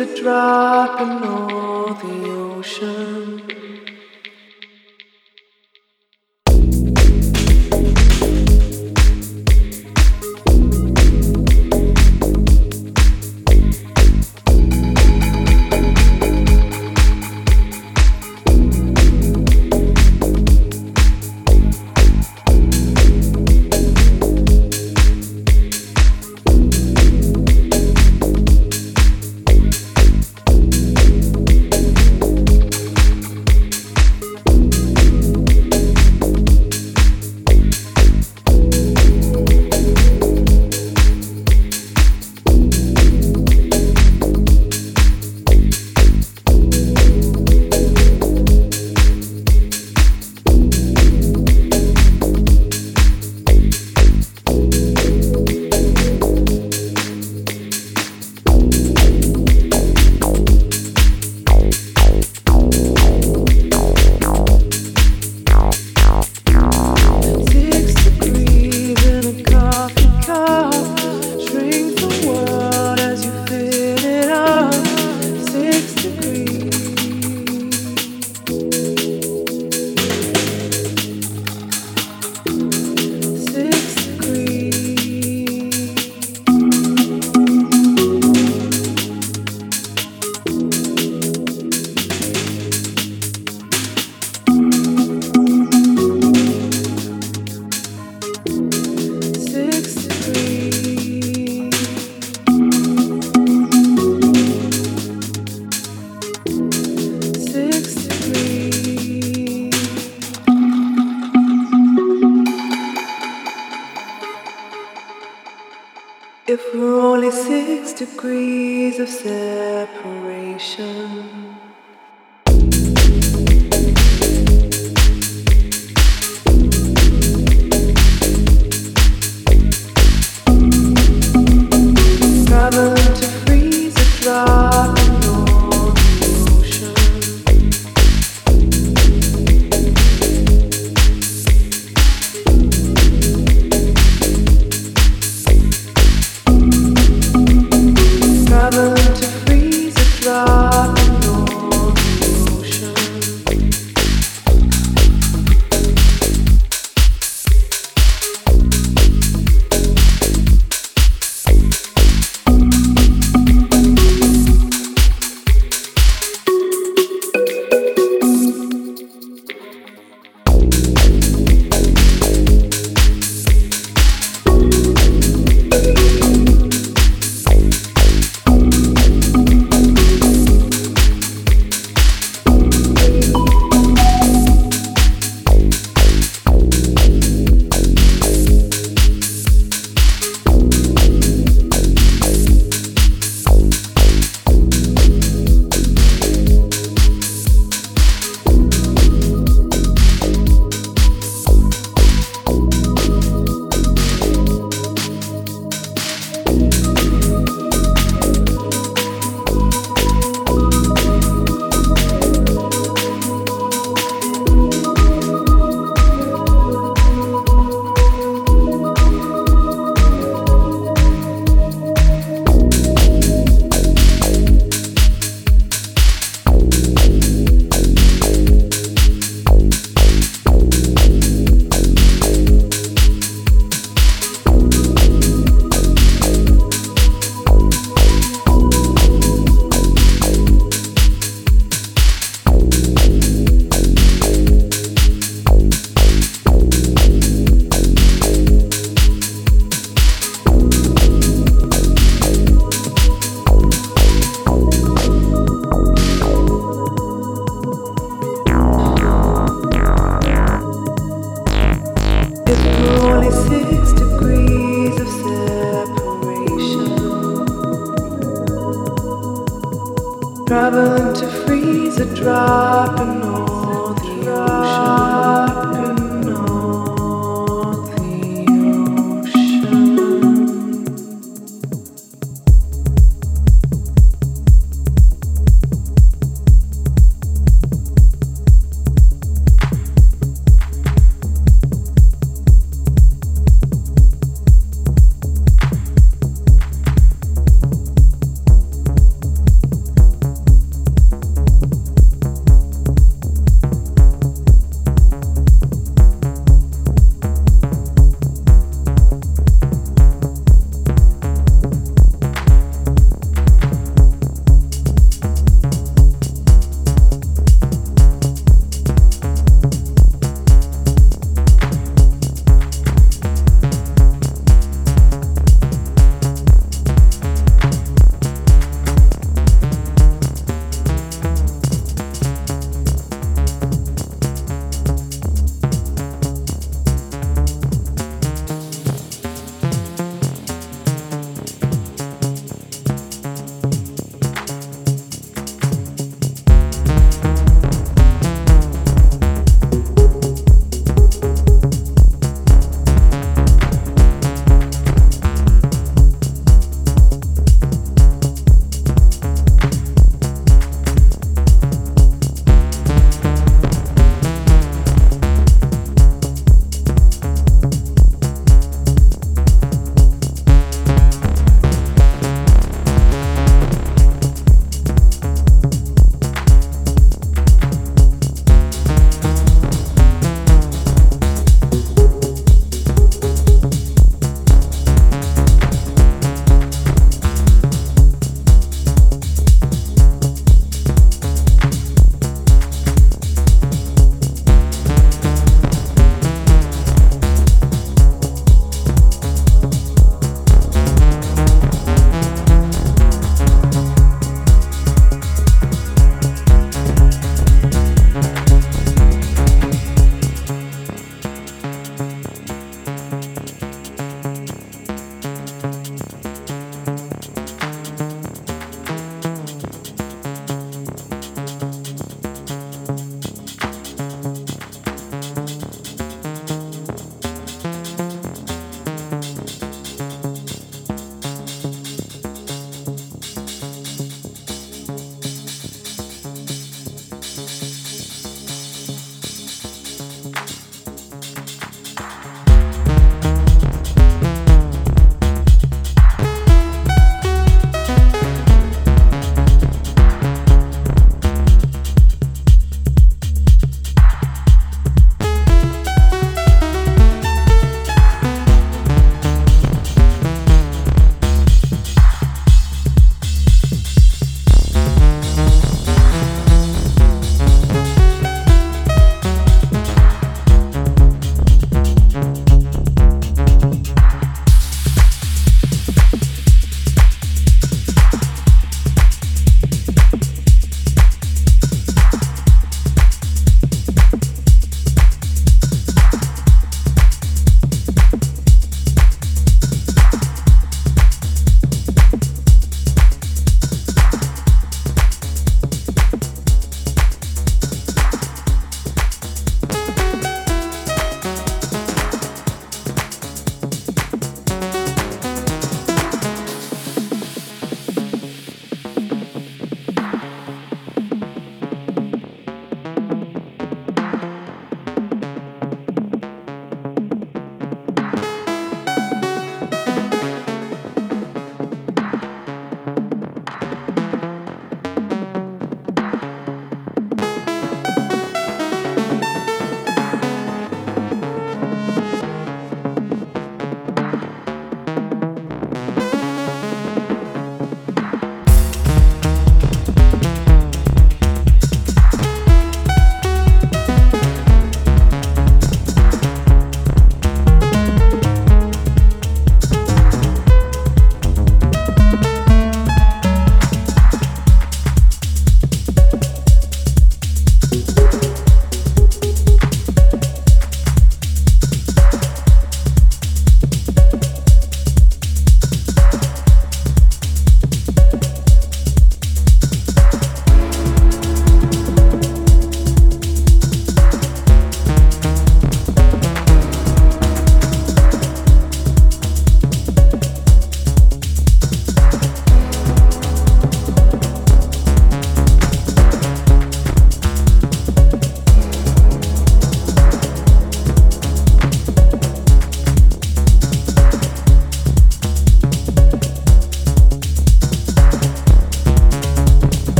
a drop in all the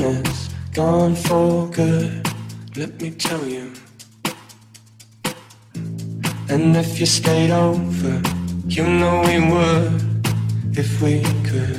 it's gone for good. Let me tell you. And if you stayed over, you know we would if we could.